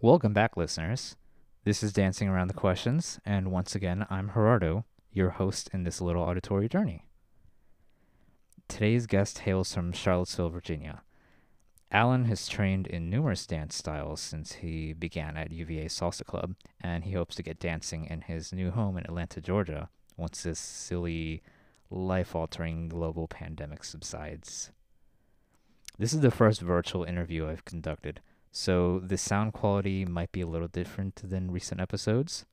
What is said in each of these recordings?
Welcome back, listeners. This is Dancing Around the Questions, and once again, I'm Gerardo, your host in this little auditory journey. Today's guest hails from Charlottesville, Virginia. Alan has trained in numerous dance styles since he began at UVA Salsa Club, and he hopes to get dancing in his new home in Atlanta, Georgia, once this silly, life altering global pandemic subsides. This is the first virtual interview I've conducted, so the sound quality might be a little different than recent episodes.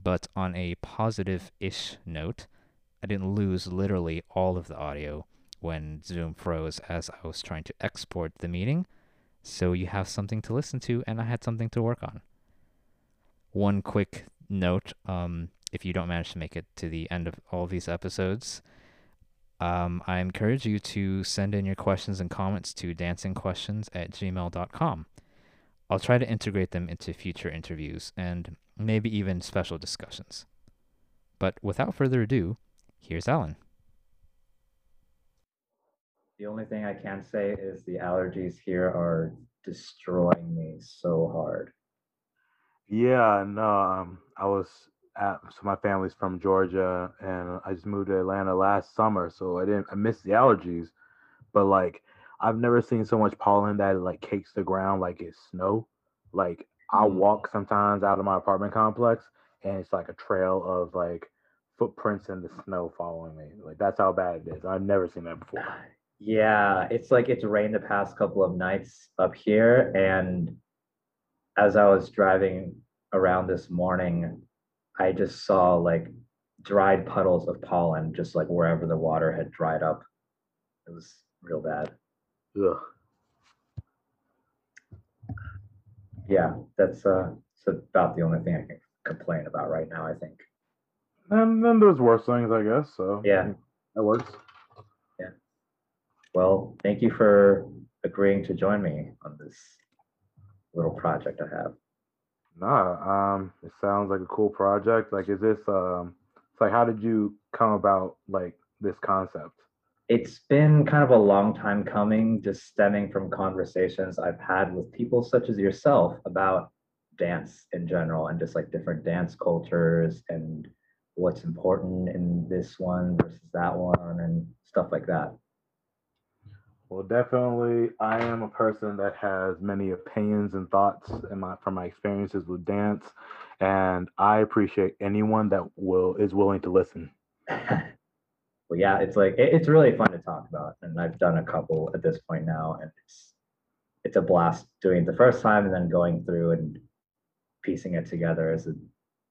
But on a positive ish note, I didn't lose literally all of the audio when Zoom froze as I was trying to export the meeting. So you have something to listen to, and I had something to work on. One quick note um, if you don't manage to make it to the end of all these episodes, um, I encourage you to send in your questions and comments to dancingquestions at gmail.com. I'll try to integrate them into future interviews and maybe even special discussions. But without further ado, here's Alan. The only thing I can say is the allergies here are destroying me so hard. Yeah, no, um, I was at so my family's from Georgia, and I just moved to Atlanta last summer, so I didn't I missed the allergies, but like I've never seen so much pollen that it like cakes the ground like it's snow. Like I'll Mm. walk sometimes out of my apartment complex, and it's like a trail of like footprints in the snow following me. Like that's how bad it is. I've never seen that before. Yeah, it's like it's rained the past couple of nights up here, and as I was driving around this morning, I just saw like dried puddles of pollen just like wherever the water had dried up. It was real bad. Ugh. Yeah, that's uh it's about the only thing I can complain about right now, I think. And then there's worse things, I guess. So Yeah. that works. Well, thank you for agreeing to join me on this little project I have. Nah, um, it sounds like a cool project. Like, is this um, it's like, how did you come about like this concept? It's been kind of a long time coming, just stemming from conversations I've had with people such as yourself about dance in general and just like different dance cultures and what's important in this one versus that one and stuff like that. Well, definitely, I am a person that has many opinions and thoughts in my from my experiences with dance, and I appreciate anyone that will is willing to listen. well, yeah, it's like it- it's really fun to talk about, and I've done a couple at this point now, and it's it's a blast doing it the first time and then going through and piecing it together as a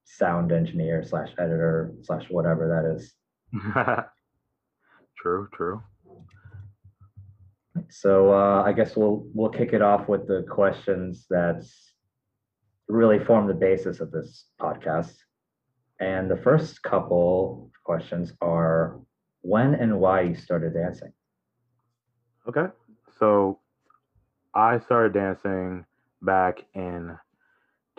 sound engineer slash editor slash whatever that is. true, true. So uh, I guess we'll we'll kick it off with the questions that really form the basis of this podcast. And the first couple questions are when and why you started dancing. Okay. So I started dancing back in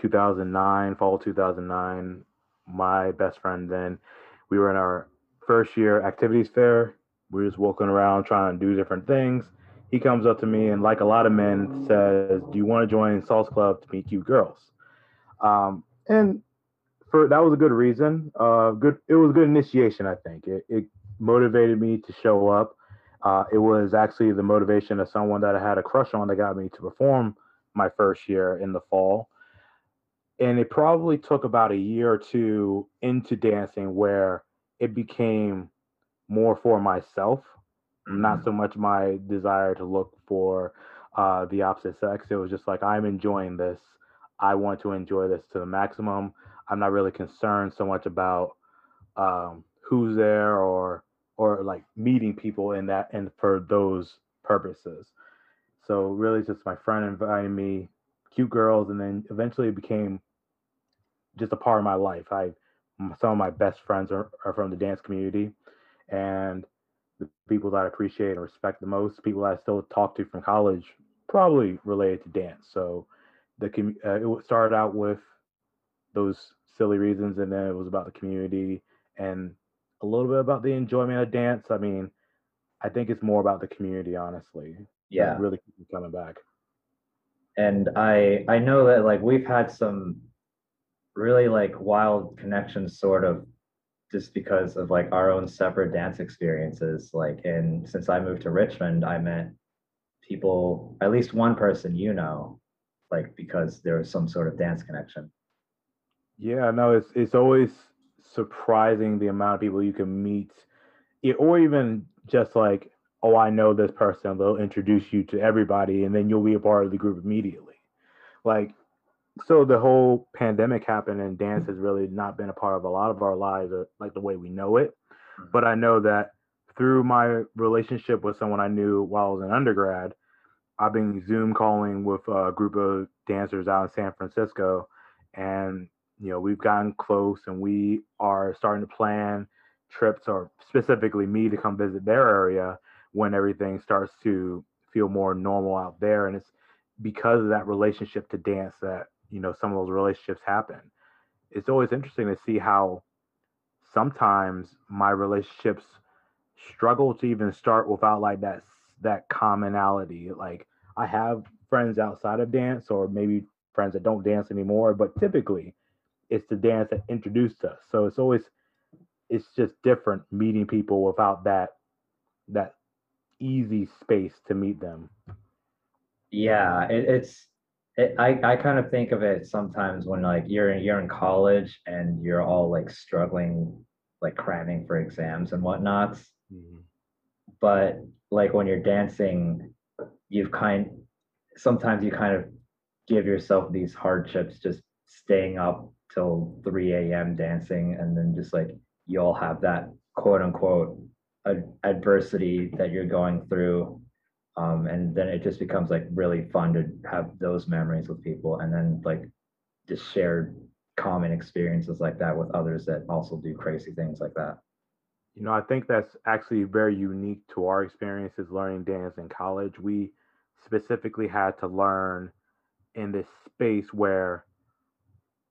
2009, fall 2009. My best friend then, we were in our first year activities fair. We were just walking around trying to do different things. He comes up to me and, like a lot of men, says, "Do you want to join Salsa Club to meet cute girls?" Um, and for that was a good reason. Uh, good. It was a good initiation. I think it, it motivated me to show up. Uh, it was actually the motivation of someone that I had a crush on that got me to perform my first year in the fall. And it probably took about a year or two into dancing where it became more for myself, not so much my desire to look for uh, the opposite sex. It was just like, I'm enjoying this. I want to enjoy this to the maximum. I'm not really concerned so much about um, who's there or or like meeting people in that and for those purposes. So really, just my friend inviting me, cute girls, and then eventually it became just a part of my life. I some of my best friends are, are from the dance community, and the people that I appreciate and respect the most, people that I still talk to from college, probably related to dance. So the uh, it started out with those silly reasons, and then it was about the community and a little bit about the enjoyment of dance. I mean, I think it's more about the community, honestly. Yeah. really coming back. and I I know that like we've had some really like wild connections sort of just because of like our own separate dance experiences like and since I moved to Richmond I met people at least one person you know like because there was some sort of dance connection Yeah, no, it's it's always surprising the amount of people you can meet, or even just like, oh, I know this person. They'll introduce you to everybody, and then you'll be a part of the group immediately. Like, so the whole pandemic happened, and dance mm-hmm. has really not been a part of a lot of our lives, like the way we know it. Mm-hmm. But I know that through my relationship with someone I knew while I was in undergrad, I've been Zoom calling with a group of dancers out in San Francisco, and you know we've gotten close, and we are starting to plan trips, or specifically me to come visit their area when everything starts to feel more normal out there, and it's because of that relationship to dance that you know some of those relationships happen. It's always interesting to see how sometimes my relationships struggle to even start without like that that commonality. Like i have friends outside of dance or maybe friends that don't dance anymore but typically it's the dance that introduced us. So it's always it's just different meeting people without that that easy space to meet them. Yeah, it, it's it, I I kind of think of it sometimes when like you're in, you're in college and you're all like struggling like cramming for exams and whatnot. Mm-hmm. But like when you're dancing, you've kind sometimes you kind of give yourself these hardships just staying up till 3 a.m. dancing and then just like you all have that quote unquote ad- adversity that you're going through um, and then it just becomes like really fun to have those memories with people and then like just shared common experiences like that with others that also do crazy things like that You know, I think that's actually very unique to our experiences learning dance in college. We specifically had to learn in this space where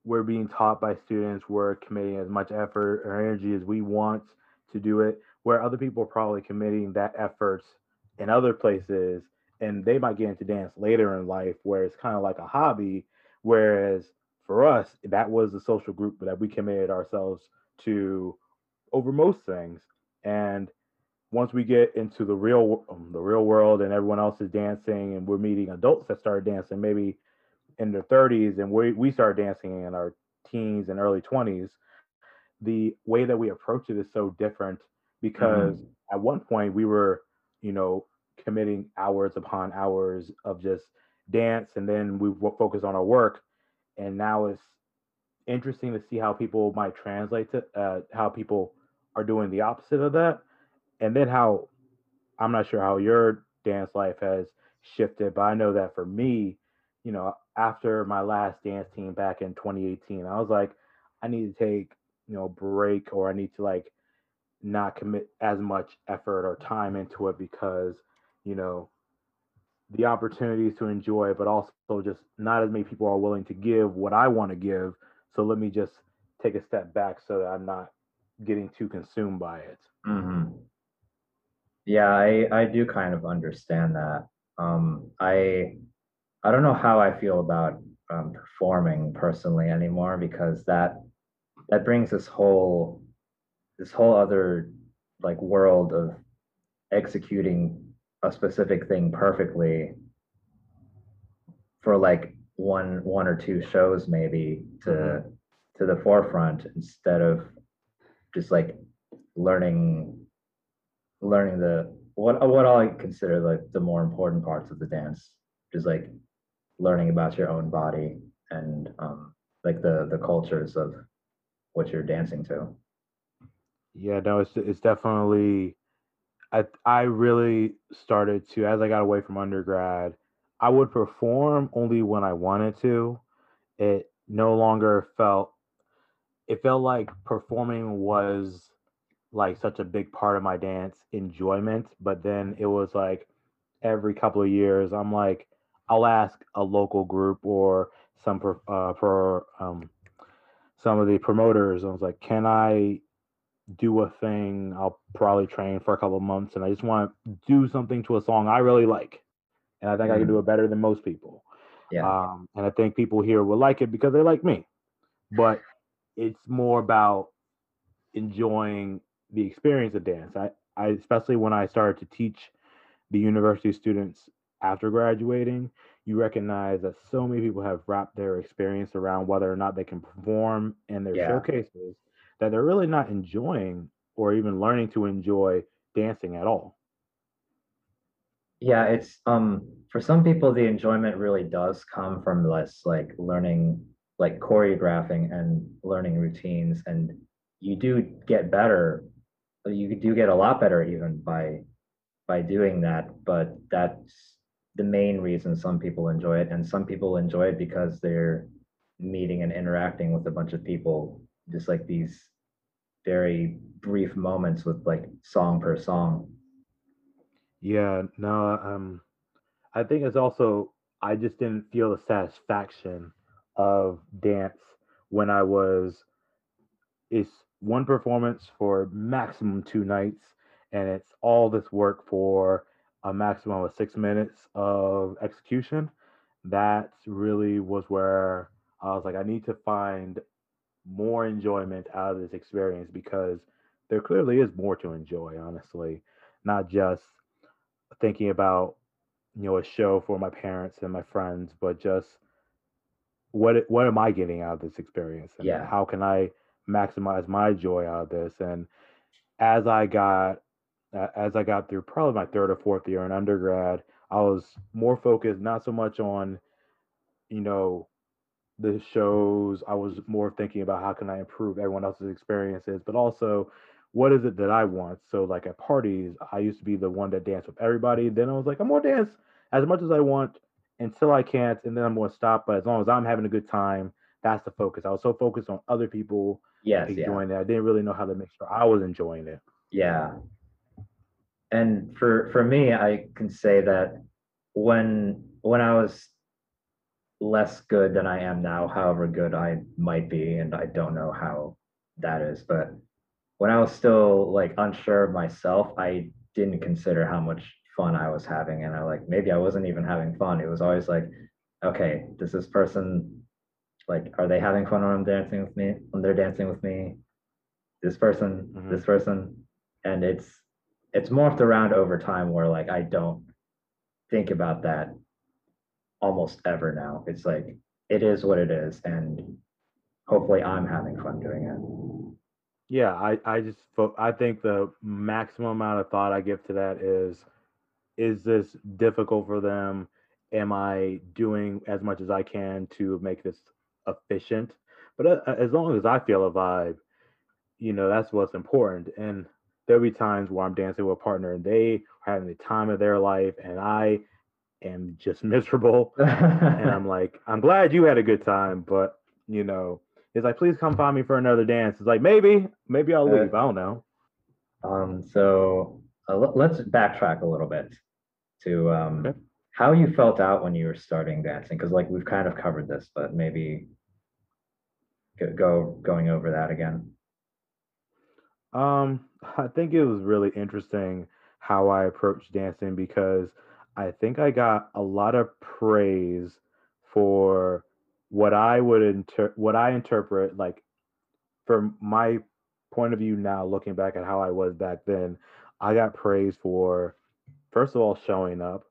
we're being taught by students, we're committing as much effort or energy as we want to do it, where other people are probably committing that effort in other places and they might get into dance later in life where it's kind of like a hobby. Whereas for us, that was the social group that we committed ourselves to over most things. And once we get into the real um, the real world and everyone else is dancing and we're meeting adults that started dancing maybe in their 30s and we we started dancing in our teens and early 20s, the way that we approach it is so different because at one point we were, you know, committing hours upon hours of just dance and then we focus on our work. And now it's interesting to see how people might translate to uh, how people are doing the opposite of that. And then how i'm not sure how your dance life has shifted but i know that for me you know after my last dance team back in 2018 i was like i need to take you know a break or i need to like not commit as much effort or time into it because you know the opportunities to enjoy but also just not as many people are willing to give what i want to give. So let me just take a step back so that i'm not getting too consumed by it. Hmm Yeah, I I do kind of understand that. Um, I I don't know how I feel about um, performing personally anymore because that that brings this whole this whole other like world of executing a specific thing perfectly for like one one or two shows maybe to to the forefront instead of just like learning learning the what what I consider like the more important parts of the dance, just like learning about your own body and um, like the the cultures of what you're dancing to. Yeah, no, it's it's definitely I I really started to as I got away from undergrad, I would perform only when I wanted to. It no longer felt it felt like performing was like such a big part of my dance enjoyment, but then it was like every couple of years I'm like I'll ask a local group or some per, uh, for um, some of the promoters. I was like, can I do a thing? I'll probably train for a couple months, and I just want to do something to a song I really like, and I think mm-hmm. I can do it better than most people. Yeah. Um, and I think people here will like it because they like me, but it's more about enjoying the experience of dance. I, I especially when I started to teach the university students after graduating, you recognize that so many people have wrapped their experience around whether or not they can perform in their yeah. showcases that they're really not enjoying or even learning to enjoy dancing at all. Yeah, it's um for some people the enjoyment really does come from less like learning like choreographing and learning routines and you do get better you do get a lot better even by by doing that but that's the main reason some people enjoy it and some people enjoy it because they're meeting and interacting with a bunch of people just like these very brief moments with like song per song. Yeah no um i think it's also i just didn't feel the satisfaction of dance when i was it's one performance for maximum two nights and it's all this work for a maximum of six minutes of execution, that really was where I was like, I need to find more enjoyment out of this experience because there clearly is more to enjoy, honestly. Not just thinking about, you know, a show for my parents and my friends, but just what what am I getting out of this experience? And yeah. how can I maximize my joy out of this? And as I got as I got through probably my third or fourth year in undergrad, I was more focused not so much on, you know, the shows. I was more thinking about how can I improve everyone else's experiences, but also what is it that I want. So like at parties, I used to be the one that danced with everybody. Then I was like, I'm gonna dance as much as I want until I can't, and then I'm gonna stop. But as long as I'm having a good time, that's the focus. I was so focused on other people yes, enjoying yeah. it. I didn't really know how to make sure I was enjoying it. Yeah, and for for me i can say that when when i was less good than i am now however good i might be and i don't know how that is but when i was still like unsure of myself i didn't consider how much fun i was having and i like maybe i wasn't even having fun. It was always like okay does this person like are they having fun when i'm dancing with me when they're dancing with me? This person mm-hmm. this person. And it's it's morphed around over time where like I don't think about that almost ever now. It's like it is what it is, and hopefully I'm having fun doing it. Yeah, I I just I think the maximum amount of thought I give to that is is this difficult for them? Am I doing as much as I can to make this efficient? But uh, as long as I feel a vibe, you know, that's what's important. And there'll be times where I'm dancing with a partner and they are having the time of their life and I am just miserable. and I'm like, I'm glad you had a good time, but you know, it's like, please come find me for another dance. It's like, maybe, maybe I'll leave. Uh, I don't know. Um, so uh, let's backtrack a little bit to um, okay. how you felt out when you were starting dancing. Cause like we've kind of covered this, but maybe go going over that again. Um, I think it was really interesting how I approached dancing because I think I got a lot of praise for what I would inter- what I interpret like from my point of view now looking back at how I was back then, I got praise for first of all showing up,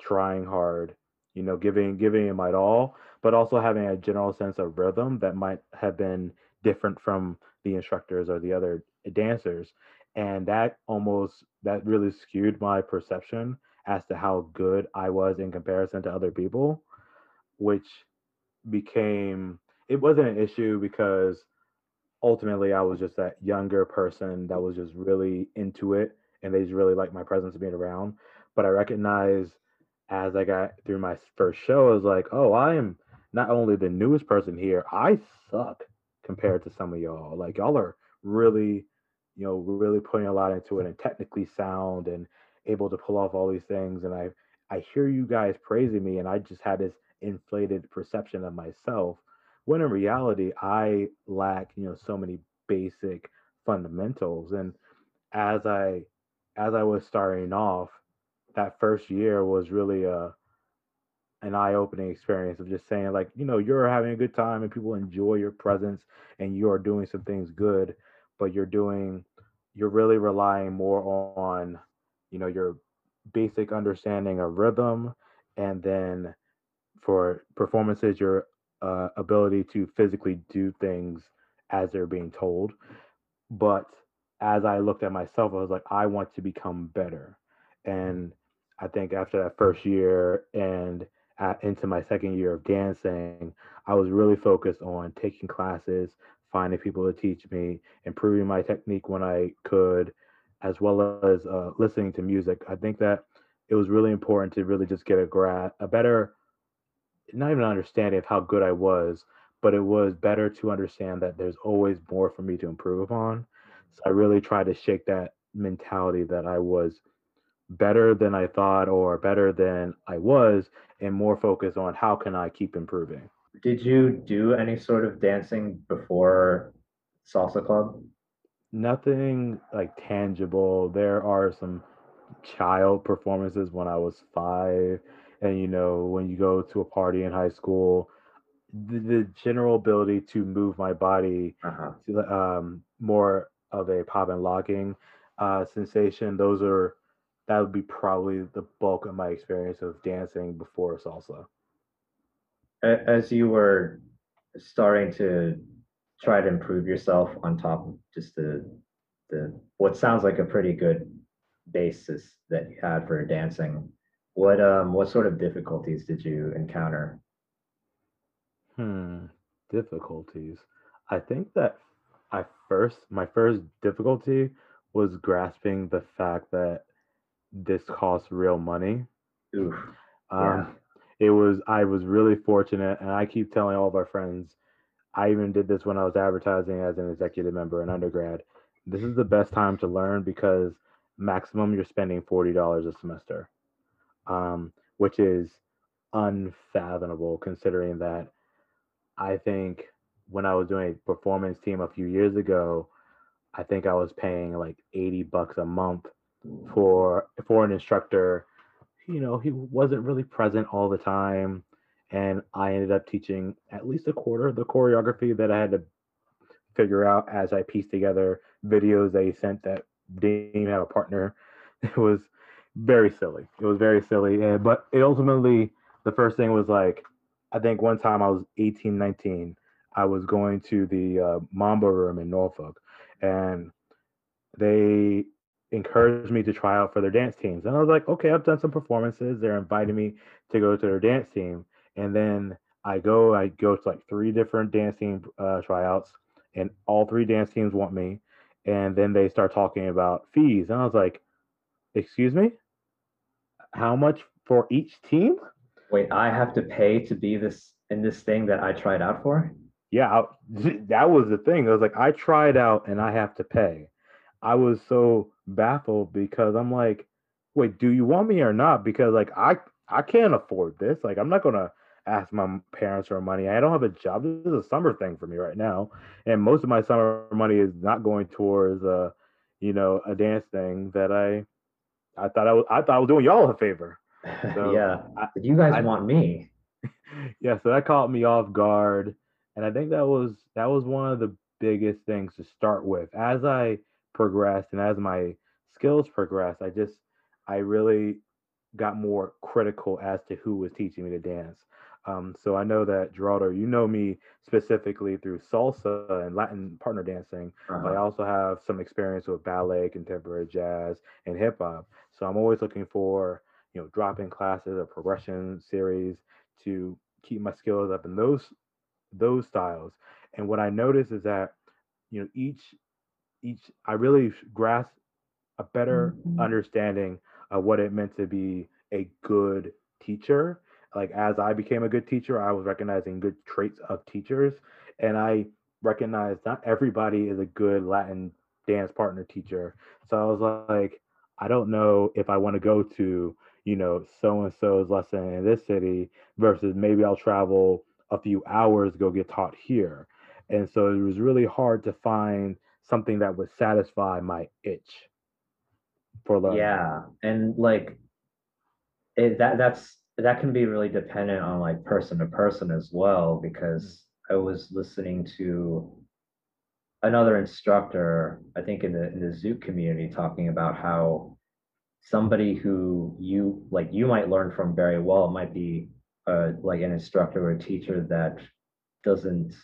trying hard, you know, giving giving it my all, but also having a general sense of rhythm that might have been different from the instructors or the other dancers and that almost that really skewed my perception as to how good I was in comparison to other people which became it wasn't an issue because ultimately I was just that younger person that was just really into it and they just really liked my presence being around. But I recognized as I got through my first show I was like oh I am not only the newest person here I suck compared to some of y'all. Like y'all are really you know, really putting a lot into it and technically sound and able to pull off all these things. And I I hear you guys praising me, and I just had this inflated perception of myself. When in reality, I lack, you know, so many basic fundamentals. And as I as I was starting off, that first year was really a an eye-opening experience of just saying like you know you're having a good time and people enjoy your presence and you are doing some things good but you're doing you're really relying more on you know your basic understanding of rhythm and then for performances your uh, ability to physically do things as they're being told. But as i looked at myself i was like i want to become better. And i think after that first year and at, into my second year of dancing i was really focused on taking classes finding people to teach me improving my technique when i could as well as uh, listening to music. I think that it was really important to really just get a gra- a better, not even understanding of how good I was, but it was better to understand that there's always more for me to improve upon. So I really tried to shake that mentality that I was better than I thought or better than I was, and more focused on how can I keep improving. Did you do any sort of dancing before salsa club? Nothing like tangible. There are some child performances when I was five, and you know, when you go to a party in high school, the, the general ability to move my body Uh-huh. to um, more of a pop and locking uh, sensation. Those are that would be probably the bulk of my experience of dancing before salsa. As you were starting to try to improve yourself on top of just the the what sounds like a pretty good basis that you had for dancing, what um what sort of difficulties did you encounter? Hmm, difficulties. I think that I first my first difficulty was grasping the fact that this costs real money. Oof. Yeah. Um, it was I was really fortunate, and I keep telling all of our friends. I even did this when I was advertising as an executive member in undergrad. This is the best time to learn because maximum you're spending forty dollars a semester, um, which is unfathomable considering that I think when I was doing a performance team a few years ago, I think I was paying like 80 bucks a month for for an instructor. You know, he wasn't really present all the time. And I ended up teaching at least a quarter of the choreography that I had to figure out as I pieced together videos they sent that didn't even have a partner. It was very silly. It was very silly. And, but it ultimately, the first thing was like, I think one time I was 18, 19. I was going to the uh, Mamba Room in Norfolk, and they encouraged me to try out for their dance teams. And I was like, okay, I've done some performances. They're inviting me to go to their dance team, and then I go, I go to like three different dance team uh, tryouts, and all three dance teams want me. And then they start talking about fees, and I was like, excuse me, how much for each team? Wait, I have to pay to be this in this thing that I tried out for? yeah, I, that was the thing. I was like, I tried out and I have to pay. I was so baffled because I'm like, wait, do you want me or not? Because like I I can't afford this. Like I'm not gonna ask my parents for money. I don't have a job. This is a summer thing for me right now, and most of my summer money is not going towards uh, you know, a dance thing that I I thought I was I thought I was doing y'all a favor. So, yeah. I- you guys I- want me. yeah, so that caught me off guard, and I think that was that was one of the biggest things to start with. As I progressed and as my skills progressed, I just I really got more critical as to who was teaching me to dance. Um, so I know that Geraldo, you know me specifically through salsa and Latin partner dancing, but I Uh-huh. also have some experience with ballet, contemporary jazz, and hip hop. So I'm always looking for, you know, drop-in classes or progression series to keep my skills up in those those styles. And what I notice is that, you know, each each I really grasp a better Mhm. understanding of what it meant to be a good teacher. Like as I became a good teacher, I was recognizing good traits of teachers, and I recognized not everybody is a good Latin dance partner teacher. So I was like, I don't know if I want to go to you know, so and so's lesson in this city versus maybe I'll travel a few hours go get taught here. And so it was really hard to find something that would satisfy my itch for learning. Yeah. And like it, that that's that can be really dependent on like person to person as well because I was listening to another instructor, I think in the in the Zouk community, talking about how somebody who you like you might learn from very well might be uh, like an instructor or a teacher that doesn't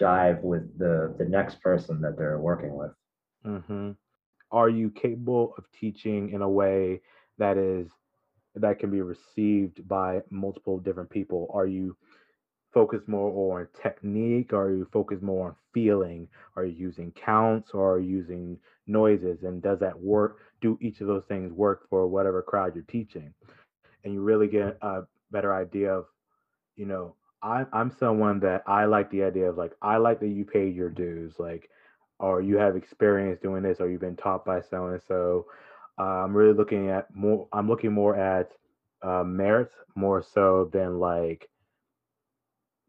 jive with the the next person that they're working with. Mm-hmm. Are you capable of teaching in a way that is that can be received by multiple different people? Are you focused more on technique? Are you focused more on feeling? Are you using counts or are you using noises? And does that work? Do each of those things work for whatever crowd you're teaching? And you really get a better idea of, you know, I'm I'm someone that I like the idea of like I like that you pay your dues, like, or you have experience doing this, or you've been taught by so and so. I'm really looking at more. I'm looking more at uh, merit more so than like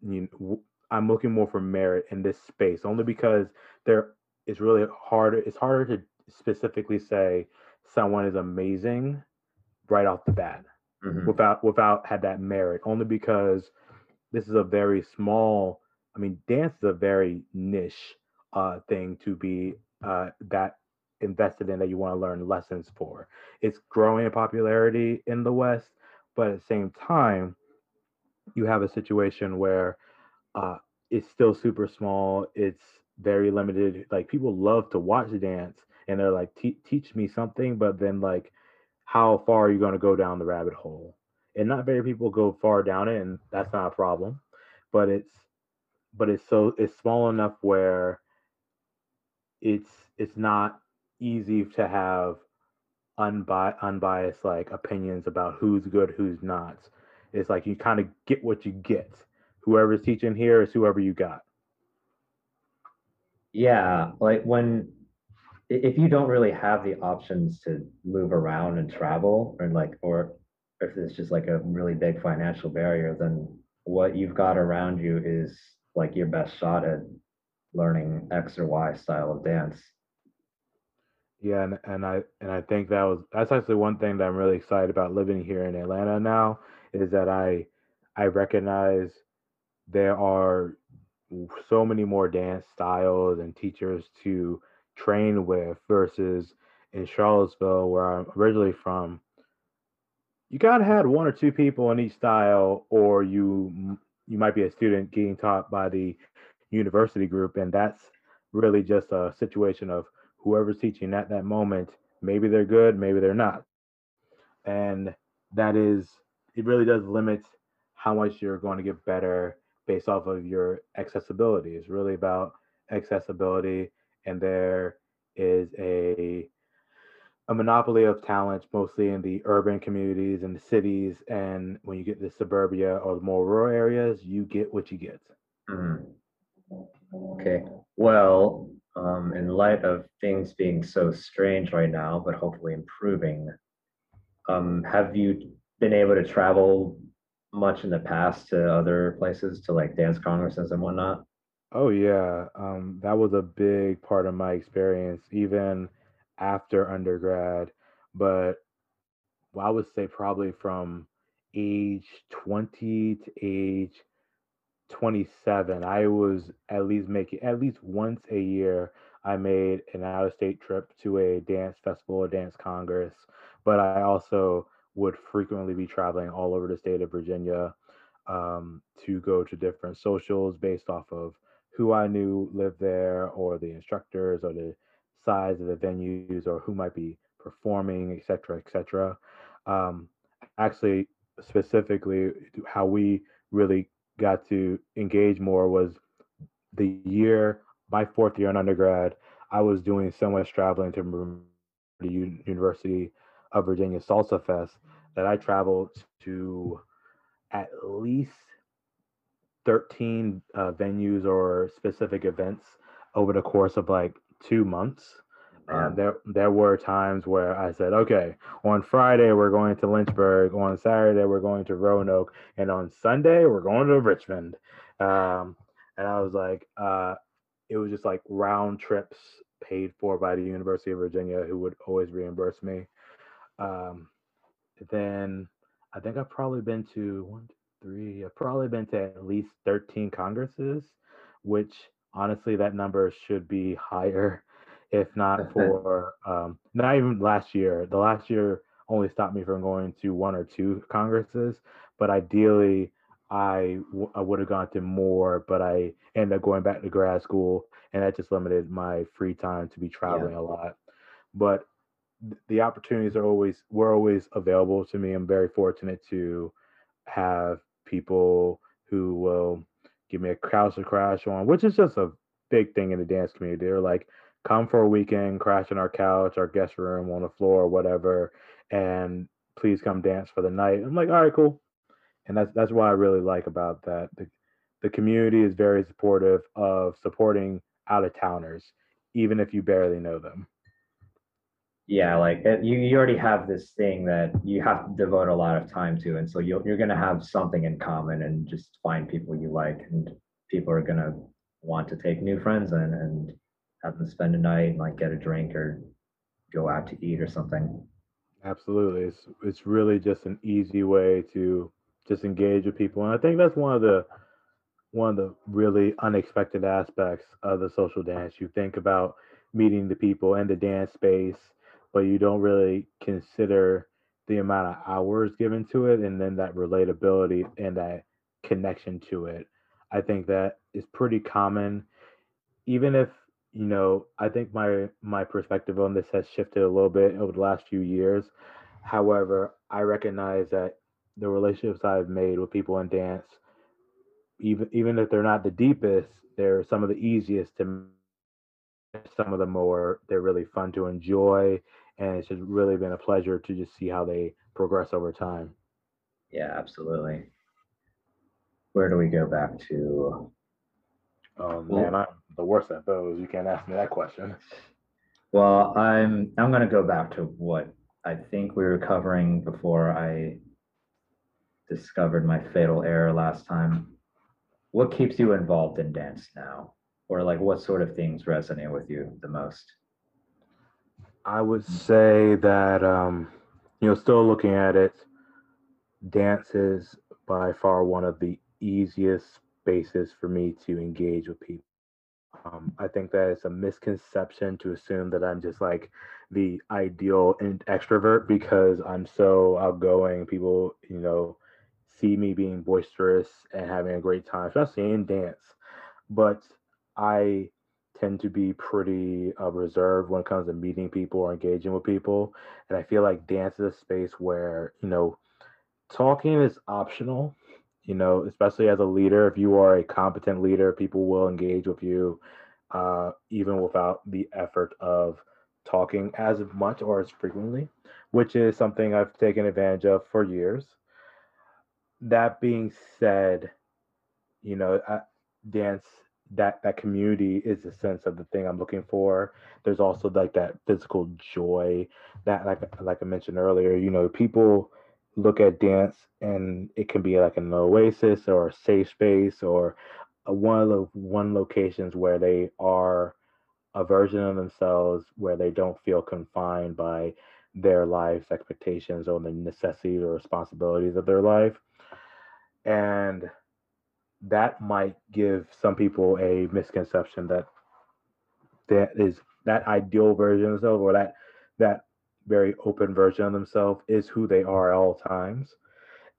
you know, I'm looking more for merit in this space only because there it's really harder. It's harder to specifically say someone is amazing right off the bat mm-hmm. without without had that merit only because this is a very small i mean dance is a very niche uh, thing to be uh, that invested in that you want to learn lessons for. It's growing in popularity in the west but at the same time you have a situation where uh, it's still super small it's very limited like people love to watch dance and they're like teach me something but then like how far are you going to go down the rabbit hole? And not very people go far down it and that's not a problem but it's but it's so it's small enough where it's it's not easy to have unbi- unbiased like opinions about who's good who's not. It's like you kind of get what you get. Whoever's teaching here is whoever you got. Yeah like when if you don't really have the options to move around and travel or like or if it's just like a really big financial barrier, then what you've got around you is like your best shot at learning X or Y style of dance. Yeah, and, and I and I think that was that's actually one thing that I'm really excited about living here in Atlanta now is that I I recognize there are so many more dance styles and teachers to train with versus in Charlottesville where I'm originally from. You gotta have one or two people in each style, or you you might be a student getting taught by the university group, and that's really just a situation of whoever's teaching at that moment. Maybe they're good, maybe they're not, and that is it. Really does limit how much you're going to get better based off of your accessibility. It's really about accessibility, and there is a a monopoly of talent, mostly in the urban communities and the cities. And when you get to suburbia or the more rural areas, you get what you get. Mm-hmm. Okay. Well, um, in light of things being so strange right now, but hopefully improving, um, have you been able to travel much in the past to other places to like dance congresses and whatnot? Oh yeah, um, that was a big part of my experience. Even after undergrad, but well, I would say probably from age 20 to age 27, I was at least making at least once a year. I made an out of state trip to a dance festival, a dance congress, but I also would frequently be traveling all over the state of Virginia um, to go to different socials based off of who I knew lived there or the instructors or the size of the venues or who might be performing, et cetera, et cetera. Um, actually, specifically, how we really got to engage more was the year, my fourth year in undergrad, I was doing so much traveling to the University of Virginia Salsa Fest that I traveled to at least 13 uh, venues or specific events over the course of like two months. Yeah. Um, there there were times where I said, okay, on Friday we're going to Lynchburg, on Saturday we're going to Roanoke, and on Sunday we're going to Richmond. Um, and I was like, uh, it was just like round trips paid for by the University of Virginia, who would always reimburse me. Um, then I think I've probably been to one, two, three. I've probably been to at least thirteen congresses, which honestly that number should be higher, if not for um, not even last year. The last year only stopped me from going to one or two congresses, but ideally I, w- I would have gone to more, but I ended up going back to grad school, and that just limited my free time to be traveling a lot. But th- the opportunities are always were always available to me. I'm very fortunate to have people who will give me a couch to crash on, which is just a big thing in the dance community. They're like, come for a weekend, crash on our couch, our guest room, on the floor, whatever, and please come dance for the night. I'm like, all right, cool and that's that's what I really like about that. The the community is very supportive of supporting out of towners, even if you barely know them. Yeah, like eh, you, you already have this thing that you have to devote a lot of time to, and so you're you're gonna have something in common and just find people you like, and people are gonna want to take new friends and and have them spend a night and like get a drink or go out to eat or something. Absolutely, it's it's really just an easy way to just engage with people, and I think that's one of the one of the really unexpected aspects of the social dance. You think about meeting the people in the dance space, but you don't really consider the amount of hours given to it and then that relatability and that connection to it. I think that is pretty common even if you know i think my my perspective on this has shifted a little bit over the last few years however i recognize that the relationships i've made with people in dance even even if they're not the deepest they're some of the easiest to some of the more they're really fun to enjoy and it's just really been a pleasure to just see how they progress over time Yeah, absolutely. Where do we go back to? Oh Well- man i'm the worst at those you can't ask me that question Well, I'm I'm gonna go back to what I think we were covering before I discovered my fatal error last time. What keeps you involved in dance now? Or like what sort of things resonate with you the most? I would say that um, you know, still looking at it, dance is by far one of the easiest spaces for me to engage with people. Um, I think that it's a misconception to assume that I'm just like the ideal extrovert because I'm so outgoing. People, you know, see me being boisterous and having a great time, especially in dance. But I tend to be pretty uh, reserved when it comes to meeting people or engaging with people. And I feel like dance is a space where, you know, talking is optional, you know, especially as a leader. If you are a competent leader, people will engage with you uh, even without the effort of talking as much or as frequently, which is something I've taken advantage of for years. That being said, you know, I, dance that that community is the sense of the thing I'm looking for. There's also like that physical joy that like like I mentioned earlier, you know, people look at dance and it can be like an oasis or a safe space or one of the one locations where they are a version of themselves where they don't feel confined by their life's expectations or the necessities or responsibilities of their life. And that might give some people a misconception that that is that ideal version of themselves or that that very open version of themselves is who they are at all times.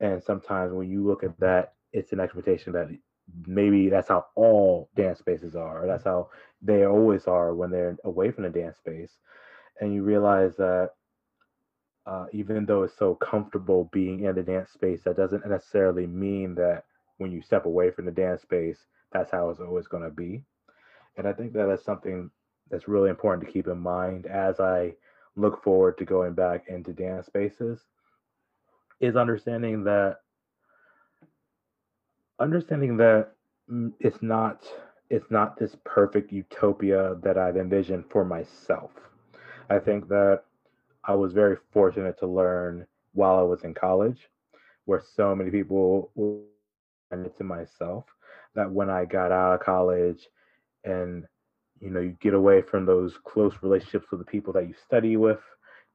And sometimes when you look at that, it's an expectation that maybe that's how all dance spaces are, or that's how they always are when they're away from the dance space. And you realize that uh, even though it's so comfortable being in the dance space, that doesn't necessarily mean that when you step away from the dance space, that's how it's always going to be. And I think that that is something that's really important to keep in mind as I look forward to going back into dance spaces is understanding that understanding that mm, it's not it's not this perfect utopia that I've envisioned for myself. I think that I was very fortunate to learn while I was in college, where so many people were to myself that when I got out of college and you know you get away from those close relationships with the people that you study with,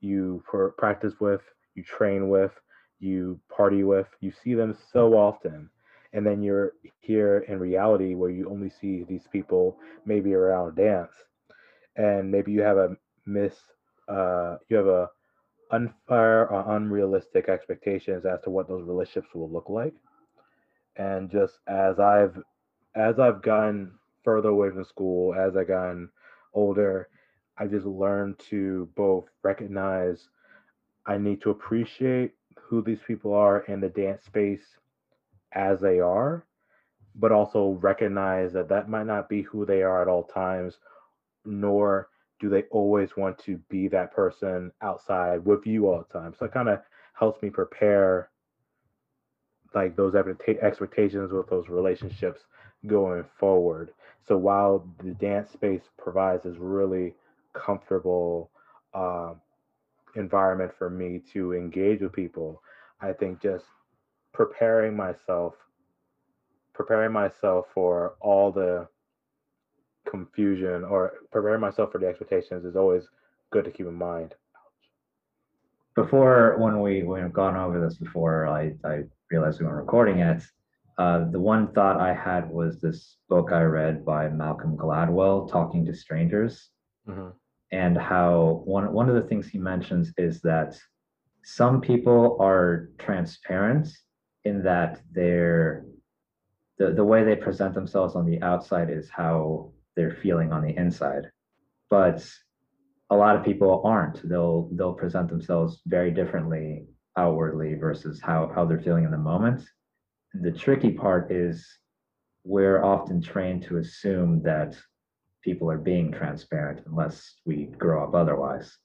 you practice with, you train with, you party with, you see them so often. And then you're here in reality where you only see these people maybe around dance. And maybe you have a miss, uh, you have a unfair or unrealistic expectations as to what those relationships will look like. And just as I've as I've gotten further away from school, as I've gotten older, I just learned to both recognize I need to appreciate who these people are in the dance space as they are, but also recognize that that might not be who they are at all times, nor do they always want to be that person outside with you all the time. So it kind of helps me prepare like those expectations with those relationships going forward. So while the dance space provides this really comfortable uh, environment for me to engage with people, I think just preparing myself, preparing myself for all the confusion or preparing myself for the expectations is always good to keep in mind. Before, when we we've gone over this before, I, I realized we weren't recording it. Uh, the one thought I had was this book I read by Malcolm Gladwell, Talking to Strangers, mm-hmm. and how one one of the things he mentions is that some people are transparent in that they're the, the way they present themselves on the outside is how they're feeling on the inside. But a lot of people aren't. They'll they'll present themselves very differently outwardly versus how, how they're feeling in the moment. The tricky part is we're often trained to assume that people are being transparent unless we grow up otherwise.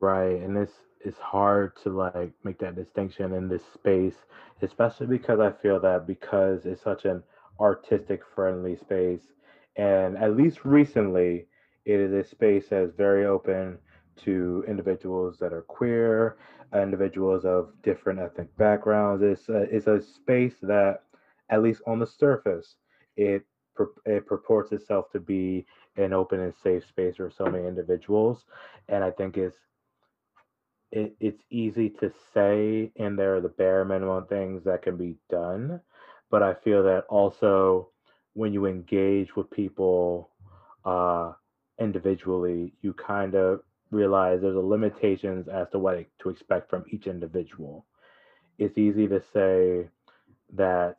Right. And it's it's hard to like make that distinction in this space, especially because I feel that because it's such an artistic friendly space, and at least recently, it is a space that is very open to individuals that are queer, individuals of different ethnic backgrounds. It's a, it's a space that, at least on the surface, it it purports itself to be an open and safe space for so many individuals, and I think it's it, it's easy to say, and there are the bare minimum things that can be done, but I feel that also when you engage with people uh, individually, you kind of realize there's a limitations as to what to expect from each individual. It's easy to say that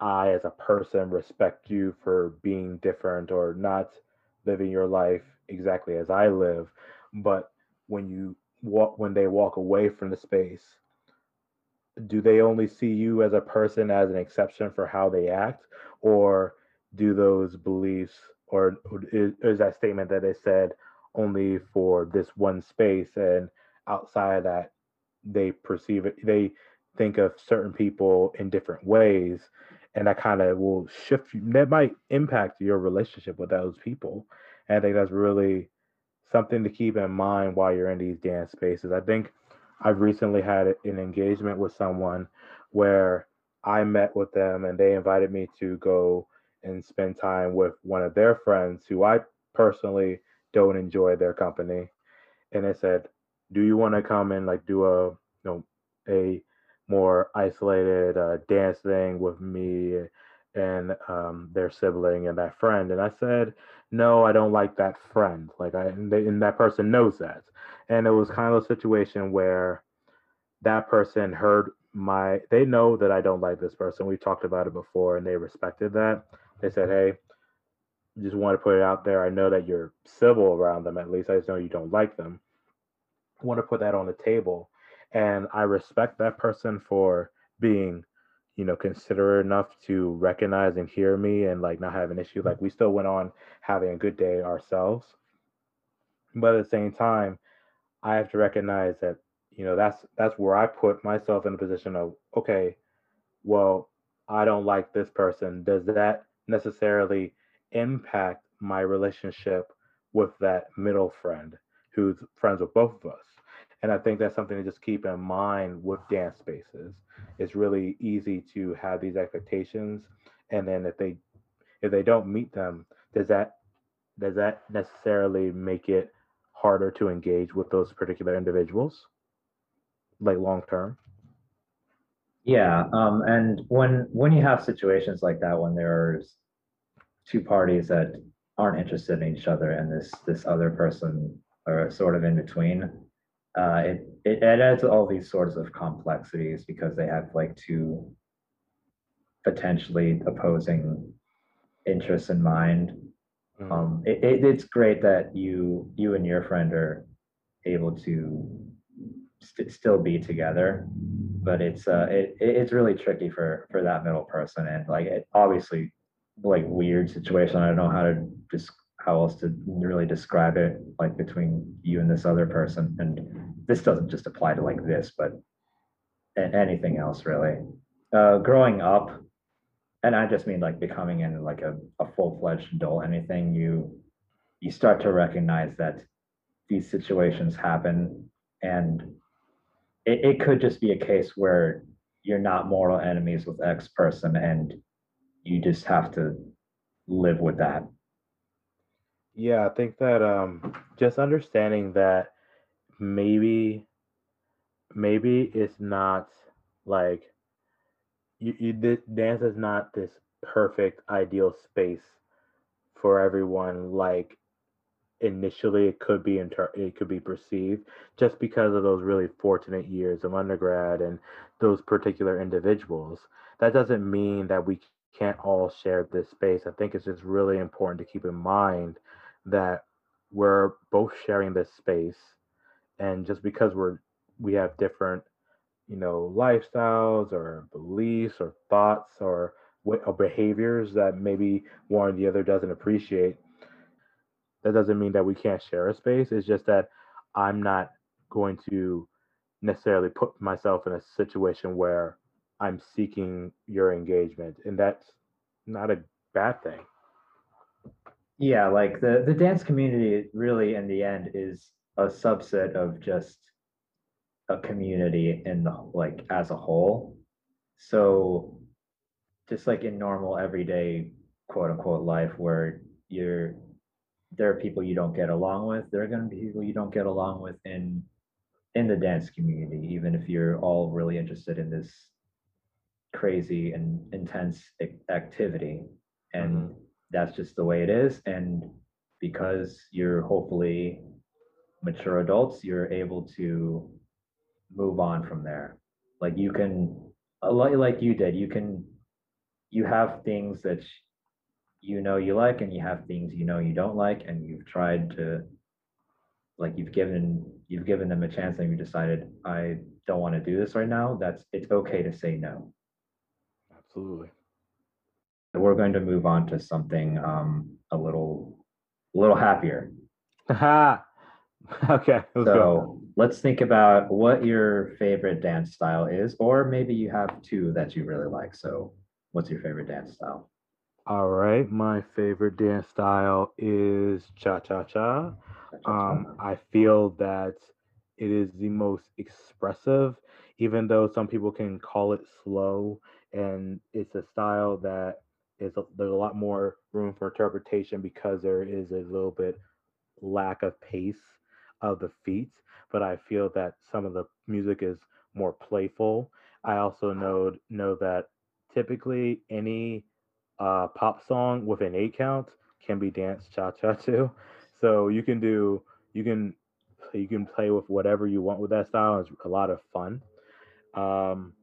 I, as a person, respect you for being different or not living your life exactly as I live. But when you walk, when they walk away from the space, do they only see you as a person as an exception for how they act, or do those beliefs or is, is that statement that they said only for this one space and outside of that they perceive it they think of certain people in different ways and that kind of will shift you that might impact your relationship with those people. And i think that's really something to keep in mind while you're in these dance spaces. I think i've recently had an engagement with someone where i met with them and they invited me to go and spend time with one of their friends who I personally don't enjoy their company. And I said, "Do you want to come and like do a you know a more isolated uh, dance thing with me and um, their sibling and that friend?" And I said, "No, I don't like that friend. Like I and, they, and that person knows that." And it was kind of a situation where that person heard my they know that I don't like this person. We talked about it before and they respected that. They said, "Hey, just want to put it out there. I know that you're civil around them. At least I just know you don't like them. I want to put that on the table, and I respect that person for being, you know, considerate enough to recognize and hear me and like not have an issue. Like we still went on having a good day ourselves, but at the same time, I have to recognize that you know that's that's where I put myself in a position of okay, well, I don't like this person. Does that necessarily impact my relationship with that middle friend. who's friends with both of us. And I think that's something to just keep in mind with dance spaces. It's really easy to have these expectations, and then if they if they don't meet them, does that does that necessarily make it harder to engage with those particular individuals, like long term? Yeah, um, and when when you have situations like that, when there's two parties that aren't interested in each other, and this this other person are sort of in between, uh, it, it it adds all these sorts of complexities because they have like two potentially opposing interests in mind. Mm. Um, it, it, it's great that you you and your friend are able to st- still be together but it's uh it, it's really tricky for for that middle person and like it obviously like weird situation. I don't know how to just how else to really describe it like between you and this other person. And this doesn't just apply to like this but anything else really. Uh growing up and i just mean like becoming in like a, a full-fledged adult anything you you start to recognize that these situations happen. And it, it could just be a case where you're not mortal enemies with X person and you just have to live with that. Yeah, I think that um just understanding that maybe maybe it's not like you, you dance is not this perfect ideal space for everyone like initially it could be inter- it could be perceived just because of those really fortunate years of undergrad and those particular individuals that doesn't mean that we can't all share this space i think it's just really important to keep in mind that we're both sharing this space and just because we're we have different you know lifestyles or beliefs or thoughts or, or behaviors that maybe one or the other doesn't appreciate that doesn't mean that we can't share a space. It's just that I'm not going to necessarily put myself in a situation where I'm seeking your engagement, and that's not a bad thing. Yeah, like the the dance community really in the end is a subset of just a community in the like as a whole. So just like in normal everyday quote unquote life where you're there are people you don't get along with. There are going to be people you don't get along with in in the dance community, even if you're all really interested in this crazy and intense activity. And mm-hmm. that's just the way it is. And because you're hopefully mature adults, you're able to move on from there. Like you can, like you did, you can, you have things that you know you like and you have things you know you don't like and you've tried to like you've given you've given them a chance and you decided i don't want to do this right now that's it's okay to say no absolutely we're going to move on to something um a little a little happier okay let's so go. let's think about what your favorite dance style is or maybe you have two that you really like so what's your favorite dance style all right, my favorite dance style is cha cha cha. Um, I feel that it is the most expressive, even though some people can call it slow, and it's a style that is a, there's a lot more room for interpretation because there is a little bit lack of pace of the feet. But I feel that some of the music is more playful. I also know know that typically any uh, pop song with an eight count can be dance cha cha too. So you can do you can you can play with whatever you want with that style. It's a lot of fun. Um,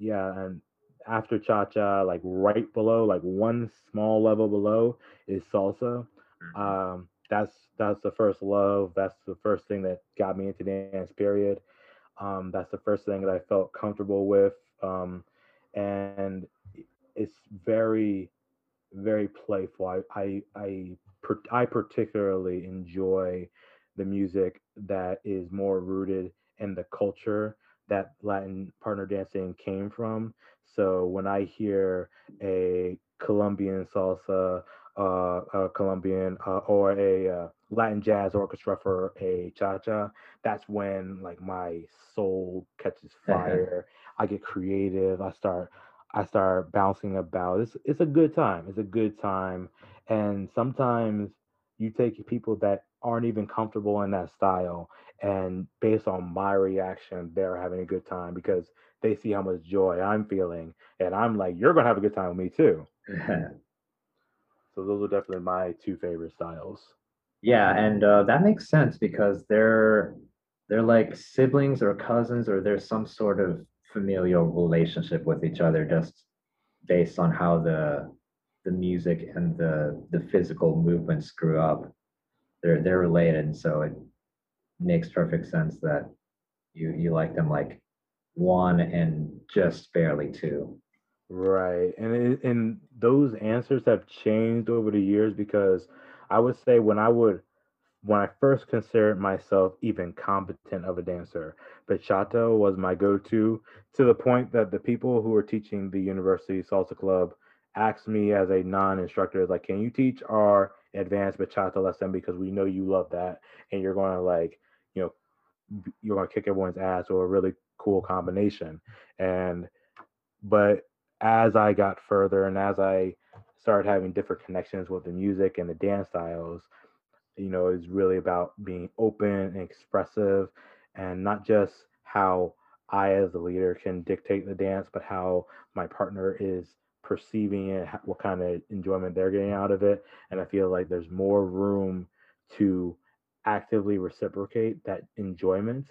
yeah, and after cha cha, like right below, like one small level below, is salsa. Mm-hmm. Um, that's that's the first love. That's the first thing that got me into dance. Period. Um, that's the first thing that I felt comfortable with. Um, and it's very very playful. I I I, I particularly enjoy the music that is more rooted in the culture that Latin partner dancing came from. So when I hear a Colombian salsa, uh, a Colombian uh, or a uh, Latin jazz orchestra for a cha cha, that's when like my soul catches fire. I get creative. I start I start bouncing about. It's it's a good time. It's a good time. And sometimes you take people that aren't even comfortable in that style and based on my reaction, they're having a good time because they see how much joy I'm feeling. And I'm like, you're gonna have a good time with me too. so those are definitely my two favorite styles. Yeah, and uh, that makes sense because they're they're like siblings or cousins, or there's some sort of familial relationship with each other, just based on how the the music and the the physical movements grew up. They're they're related, so it makes perfect sense that you you like them like one and just barely two. Right, and it, and those answers have changed over the years because I would say when I would when I first considered myself even competent of a dancer, bachata was my go-to to the point that the people who were teaching the university salsa club asked me as a non-instructor, like, can you teach our advanced bachata lesson because we know you love that and you're going to like, you know, you're going to kick everyone's ass or a really cool combination. And but as I got further and as I started having different connections with the music and the dance styles, you know, is really about being open and expressive and not just how I, as a leader, can dictate the dance, but how my partner is perceiving it, what kind of enjoyment they're getting out of it. And I feel like there's more room to actively reciprocate that enjoyment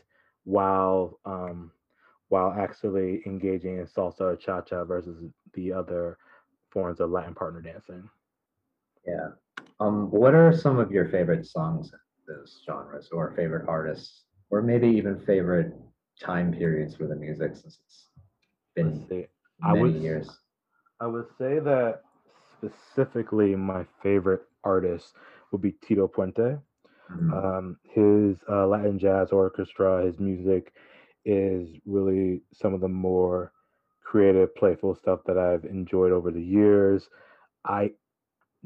while um, while actually engaging in salsa or cha-cha versus the other forms of Latin partner dancing. Yeah. Um, what are some of your favorite songs in those genres or favorite artists or maybe even favorite time periods for the music since it's been many I would, years? I would say that specifically my favorite artist would be Tito Puente. Mm-hmm. Um, his uh, Latin jazz orchestra, his music is really some of the more creative, playful stuff that I've enjoyed over the years. I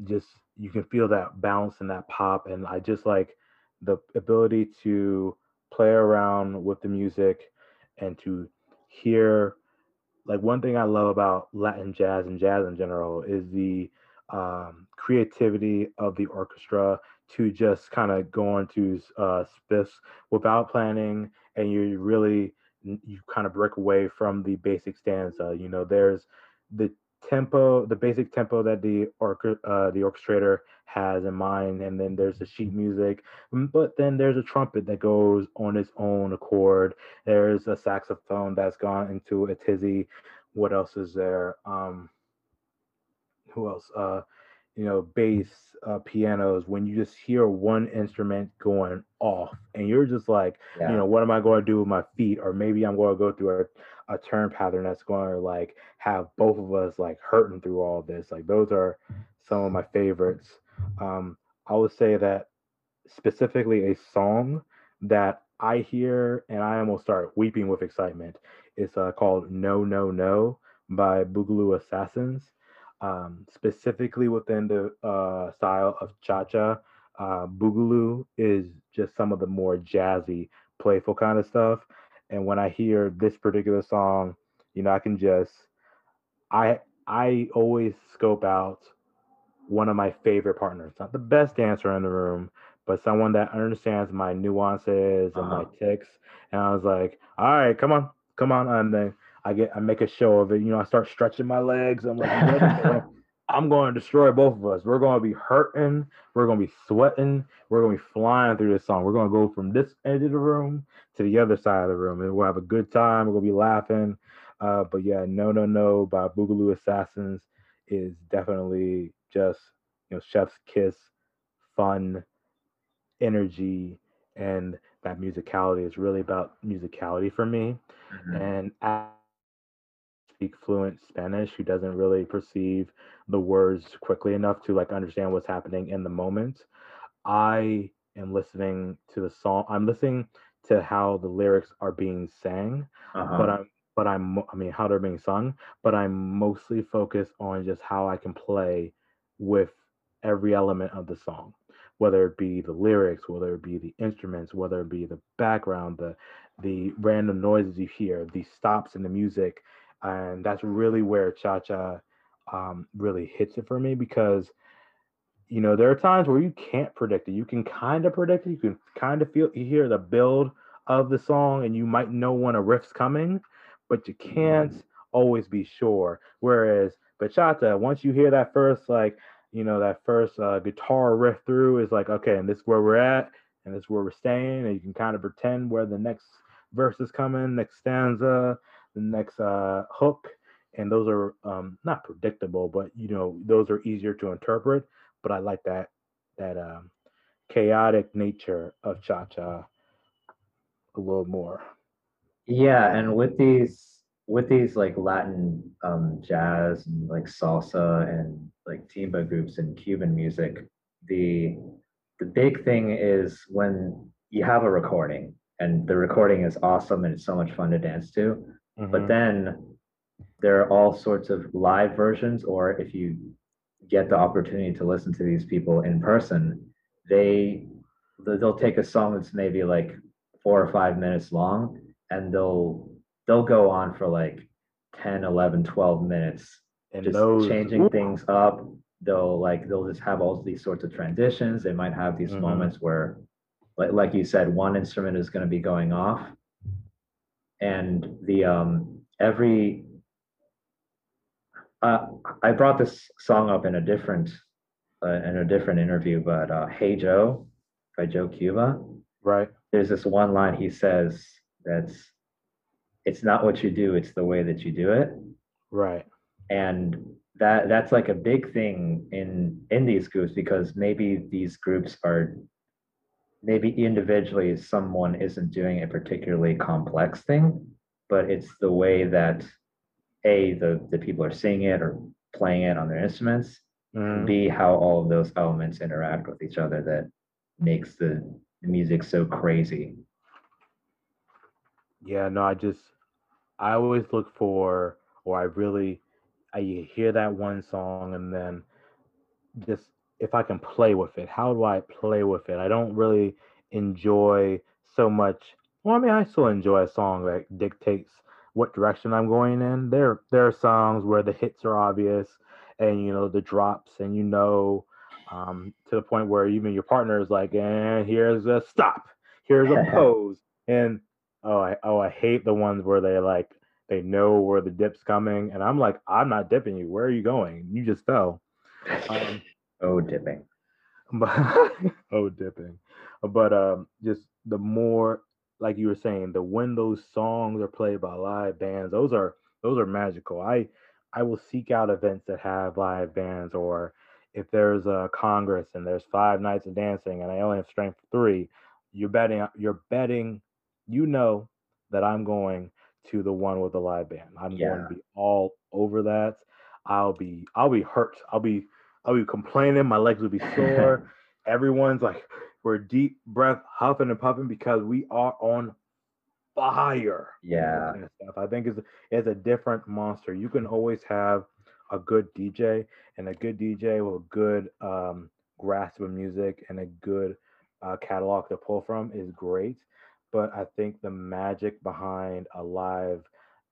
just you can feel that bounce and that pop, and I just like the ability to play around with the music and to hear like one thing I love about Latin jazz and jazz in general is the um, creativity of the orchestra to just kind of go into uh, spiffs without planning, and you really you kind of break away from the basic stanza. You know, there's the tempo, the basic tempo that the orca, uh, the orchestrator has in mind, and then there's the sheet music, but then there's a trumpet that goes on its own accord. There's a saxophone that's gone into a tizzy. What else is there? Um, who else? Uh, you know, bass, uh, pianos. When you just hear one instrument going off, and you're just like, yeah. you know, what am I going to do with my feet? Or maybe I'm going to go through a a turn pattern that's going to like have both of us like hurting through all this. Like those are some of my favorites. Um, I would say that specifically a song that I hear and I almost start weeping with excitement. It's uh, called No No No by Boogaloo Assassins. Um, specifically within the uh, style of cha cha, uh, Boogaloo is just some of the more jazzy, playful kind of stuff. And when I hear this particular song, you know, I can just I I always scope out one of my favorite partners, not the best dancer in the room, but someone that understands my nuances and uh-huh. my ticks. And I was like, all right, come on, come on. And then I get I make a show of it. You know, I start stretching my legs. I'm like, I'm going to destroy both of us. We're going to be hurting. We're going to be sweating. We're going to be flying through this song. We're going to go from this end of the room to the other side of the room, and we'll have a good time. We're going to be laughing. Uh, but yeah, No No No by Boogaloo Assassins is definitely just you know Chef's Kiss, fun, energy, and that musicality is really about musicality for me. Mm-hmm. And I speak fluent Spanish who doesn't really perceive the words quickly enough to like understand what's happening in the moment. I am listening to the song. I'm listening to how the lyrics are being sang, uh-huh. but I'm but I'm I mean how they're being sung, but I'm mostly focused on just how I can play with every element of the song, whether it be the lyrics, whether it be the instruments, whether it be the background, the the random noises you hear, the stops in the music, and that's really where Cha Cha um, really hits it for me because you know there are times where you can't predict it. You can kind of predict it. You can kind of feel you hear the build of the song, and you might know when a riff's coming, but you can't always be sure. Whereas bachata, once you hear that first like you know that first uh, guitar riff through, is like okay, and this is where we're at, and this is where we're staying, and you can kind of pretend where the next verse is coming, next stanza, the next uh, hook, and those are um, not predictable, but you know those are easier to interpret. But I like that that um, chaotic nature of cha cha a little more. Yeah, and with these with these like Latin um, jazz and like salsa and like timba groups and Cuban music, the the big thing is when you have a recording and the recording is awesome and it's so much fun to dance to, mm-hmm. but then there are all sorts of live versions, or if you get the opportunity to listen to these people in person, they they'll take a song that's maybe like four or five minutes long and they'll they'll go on for like 10 11 12 minutes and just those, changing things up they'll like they'll just have all these sorts of transitions they might have these mm-hmm. moments where like like you said one instrument is going to be going off and the um every uh, I brought this song up in a different uh, in a different interview, but uh, "Hey Joe" by Joe Cuba. Right. There's this one line he says that's, "It's not what you do; it's the way that you do it." Right. And that that's like a big thing in in these groups because maybe these groups are maybe individually someone isn't doing a particularly complex thing, but it's the way that a the the people are seeing it or playing it on their instruments mm. b how all of those elements interact with each other that makes the, the music so crazy yeah no i just i always look for or i really i hear that one song and then just if i can play with it how do i play with it? I don't really enjoy so much well i mean i still enjoy a song that dictates what direction I'm going in. There there are songs where the hits are obvious and you know the drops and you know um, to the point where even your partner is like, and here's a stop, here's a pose, and oh I oh I hate the ones where they like they know where the dip's coming, and I'm like, I'm not dipping you. Where are you going? You just fell. Um, oh, dipping. But oh, dipping. But um, just the more like you were saying, the when those songs are played by live bands, those are those are magical. I I will seek out events that have live bands, or if there's a congress and there's five nights of dancing and I only have strength three, you're betting you're betting, you know that I'm going to the one with the live band. I'm yeah. going to be all over that. I'll be I'll be hurt. I'll be I'll be complaining. My legs will be sore. Everyone's like, we're deep breath huffing and puffing because we are on fire. Yeah. I think it's it's a different monster. You can always have a good DJ and a good DJ with a good um, grasp of music and a good uh, catalog to pull from is great. But I think the magic behind a live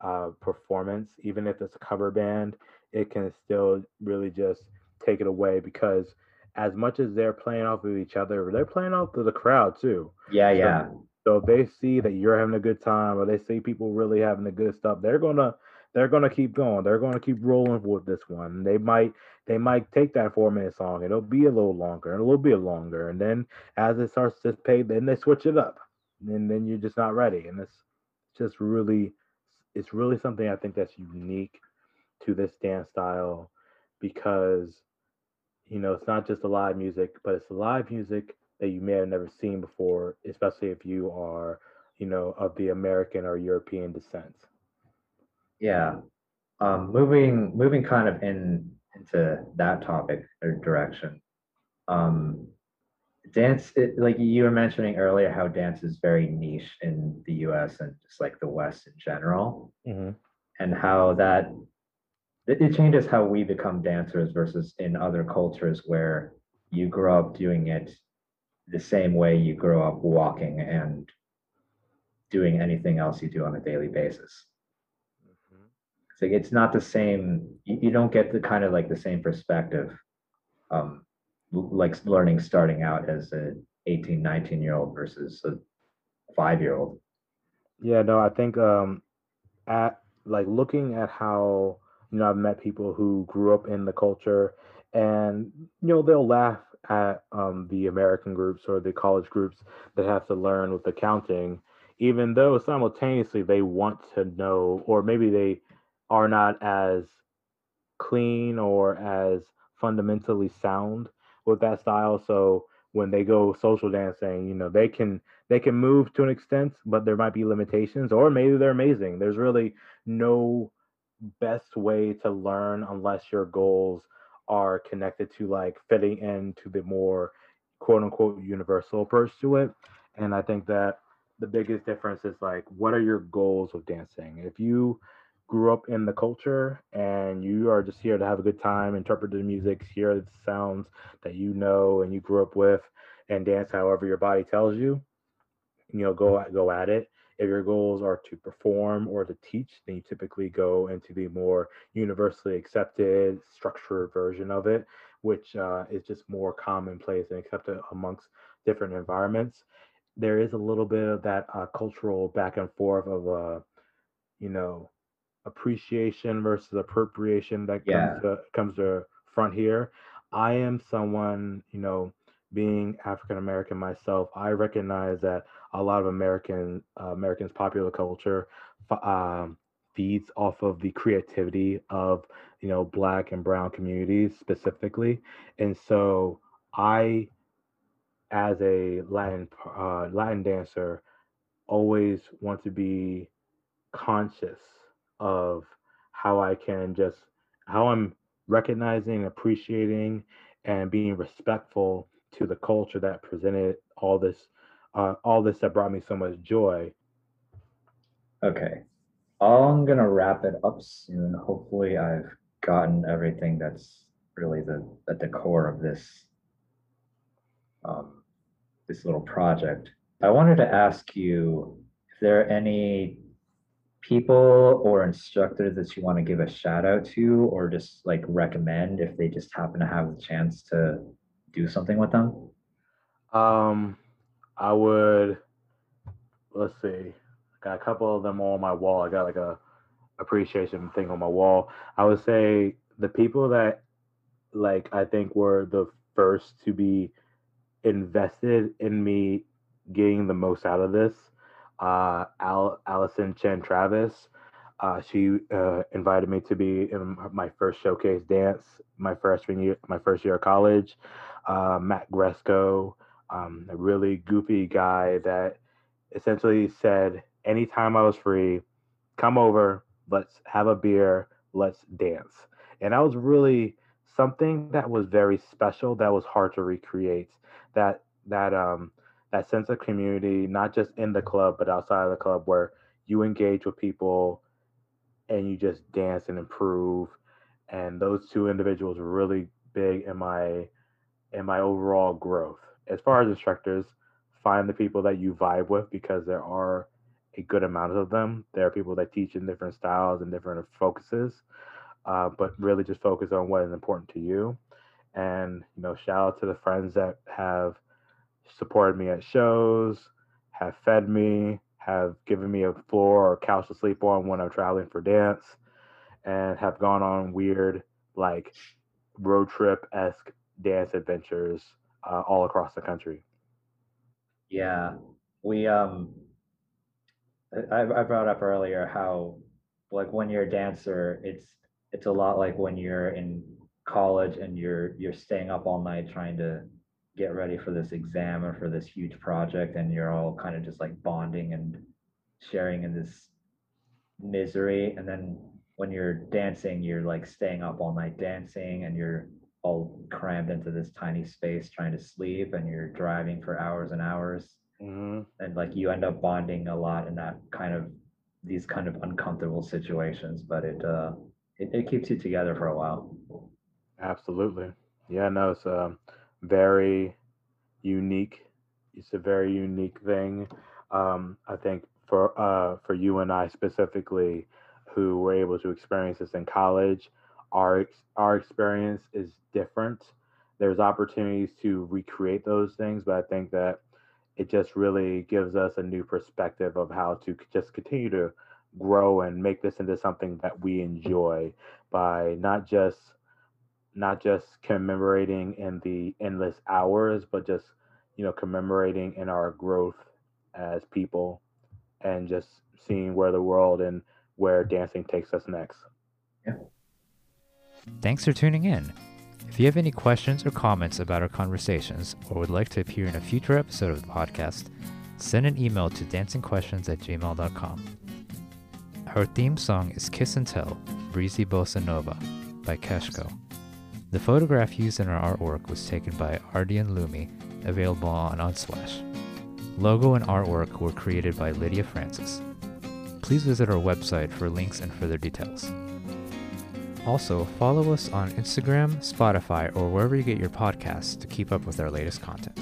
uh, performance, even if it's a cover band, it can still really just take it away because as much as they're playing off of each other, they're playing off of the crowd too. Yeah, so, yeah. So if they see that you're having a good time, or they see people really having the good stuff, they're gonna they're gonna keep going. They're gonna keep rolling with this one. They might they might take that four minute song. It'll be a little longer and a little bit longer, and then as it starts to pay, then they switch it up, and then you're just not ready. And it's just really it's really something I think that's unique to this dance style because you know, it's not just the live music, but it's the live music that you may have never seen before, especially if you are, you know, of the American or European descent. Yeah. Um, moving moving kind of in into that topic or direction. Um, dance, it, like you were mentioning earlier, how dance is very niche in the U.S. and just like the West in general, mm-hmm. and how that it, changes how we become dancers versus in other cultures where you grow up doing it the same way you grow up walking and doing anything else you do on a daily basis. Mhm. It's like it's not the same. You, you don't get the kind of like the same perspective, um, like learning starting out as a 18, 19 year old versus a five year old. Yeah, no, I think um at like looking at how you know I've met people who grew up in the culture and you know they'll laugh at um the American groups or the college groups that have to learn with accounting even though simultaneously they want to know or maybe they are not as clean or as fundamentally sound with that style. So when they go social dancing, you know, they can they can move to an extent, but there might be limitations, or maybe they're amazing. There's really no best way to learn unless your goals are connected to like fitting into the more quote unquote universal approach to it. And I think that the biggest difference is like what are your goals with dancing? If you grew up in the culture and you are just here to have a good time, interpret the music, hear the sounds that you know and you grew up with, and dance however your body tells you, you know, go at, go at it. If your goals are to perform or to teach, then you typically go into the more universally accepted, structured version of it, which uh, is just more commonplace and accepted amongst different environments. There is a little bit of that uh, cultural back and forth of, uh, you know, appreciation versus appropriation that comes to comes to front here. I am someone, you know, being African American myself, I recognize that a lot of American uh, Americans popular culture um, feeds off of the creativity of you know black and brown communities specifically, and so I, as a Latin uh, Latin dancer, always want to be conscious of how I can just how I'm recognizing, appreciating, and being respectful to the culture that presented all this, uh, all this that brought me so much joy. Okay. I'm gonna wrap it up soon. Hopefully, I've gotten everything that's really the at the core of this um, this little project. I wanted to ask you if there are any people or instructors that you want to give a shout out to or just like recommend if they just happen to have the chance to do something with them. Um, I would let's see, I got a couple of them on my wall. I got like a appreciation thing on my wall. I would say the people that like I think were the first to be invested in me getting the most out of this. Uh, Al- Allison Chen Travis. Uh, she uh, invited me to be in my first showcase dance, my freshman year, my first year of college. Uh, Matt Gresco, um, a really goofy guy that essentially said, anytime I was free, come over, let's have a beer, let's dance. And that was really something that was very special that was hard to recreate. That that um that sense of community, not just in the club but outside of the club where you engage with people and you just dance and improve. And those two individuals were really big in my in my overall growth. As far as instructors, find the people that you vibe with because there are a good amount of them. There are people that teach in different styles and different focuses, uh, but really just focus on what is important to you. And you know, shout out to the friends that have supported me at shows, have fed me, have given me a floor or couch to sleep on when I'm traveling for dance, and have gone on weird like road trip esque dance adventures uh, all across the country. Yeah, we um I, I brought up earlier how like when you're a dancer, it's it's a lot like when you're in college and you're you're staying up all night trying to get ready for this exam or for this huge project and you're all kind of just like bonding and sharing in this misery and then when you're dancing you're like staying up all night dancing and you're all crammed into this tiny space trying to sleep and you're driving for hours and hours Mm-hmm. and like you end up bonding a lot in that kind of these kind of uncomfortable situations but it uh it, it keeps you together for a while Absolutely. Yeah, no, it's um, very unique. It's a very unique thing. Um, I think for uh, for you and I specifically, who were able to experience this in college, our our experience is different. There's opportunities to recreate those things, but I think that it just really gives us a new perspective of how to just continue to grow and make this into something that we enjoy by not just not just commemorating in the endless hours but just you know commemorating in our growth as people and just seeing where the world and where dancing takes us next yeah thanks for tuning in if you have any questions or comments about our conversations or would like to appear in a future episode of the podcast, send an email to dancingquestions at gmail.com. Our theme song is Kiss and Tell, Breezy Bossa Nova by Keshko. The photograph used in our artwork was taken by Ardian Lumi, available on Unsplash. Logo and artwork were created by Lydia Francis. Please visit our website for links and further details. Also, follow us on Instagram, Spotify, or wherever you get your podcasts to keep up with our latest content.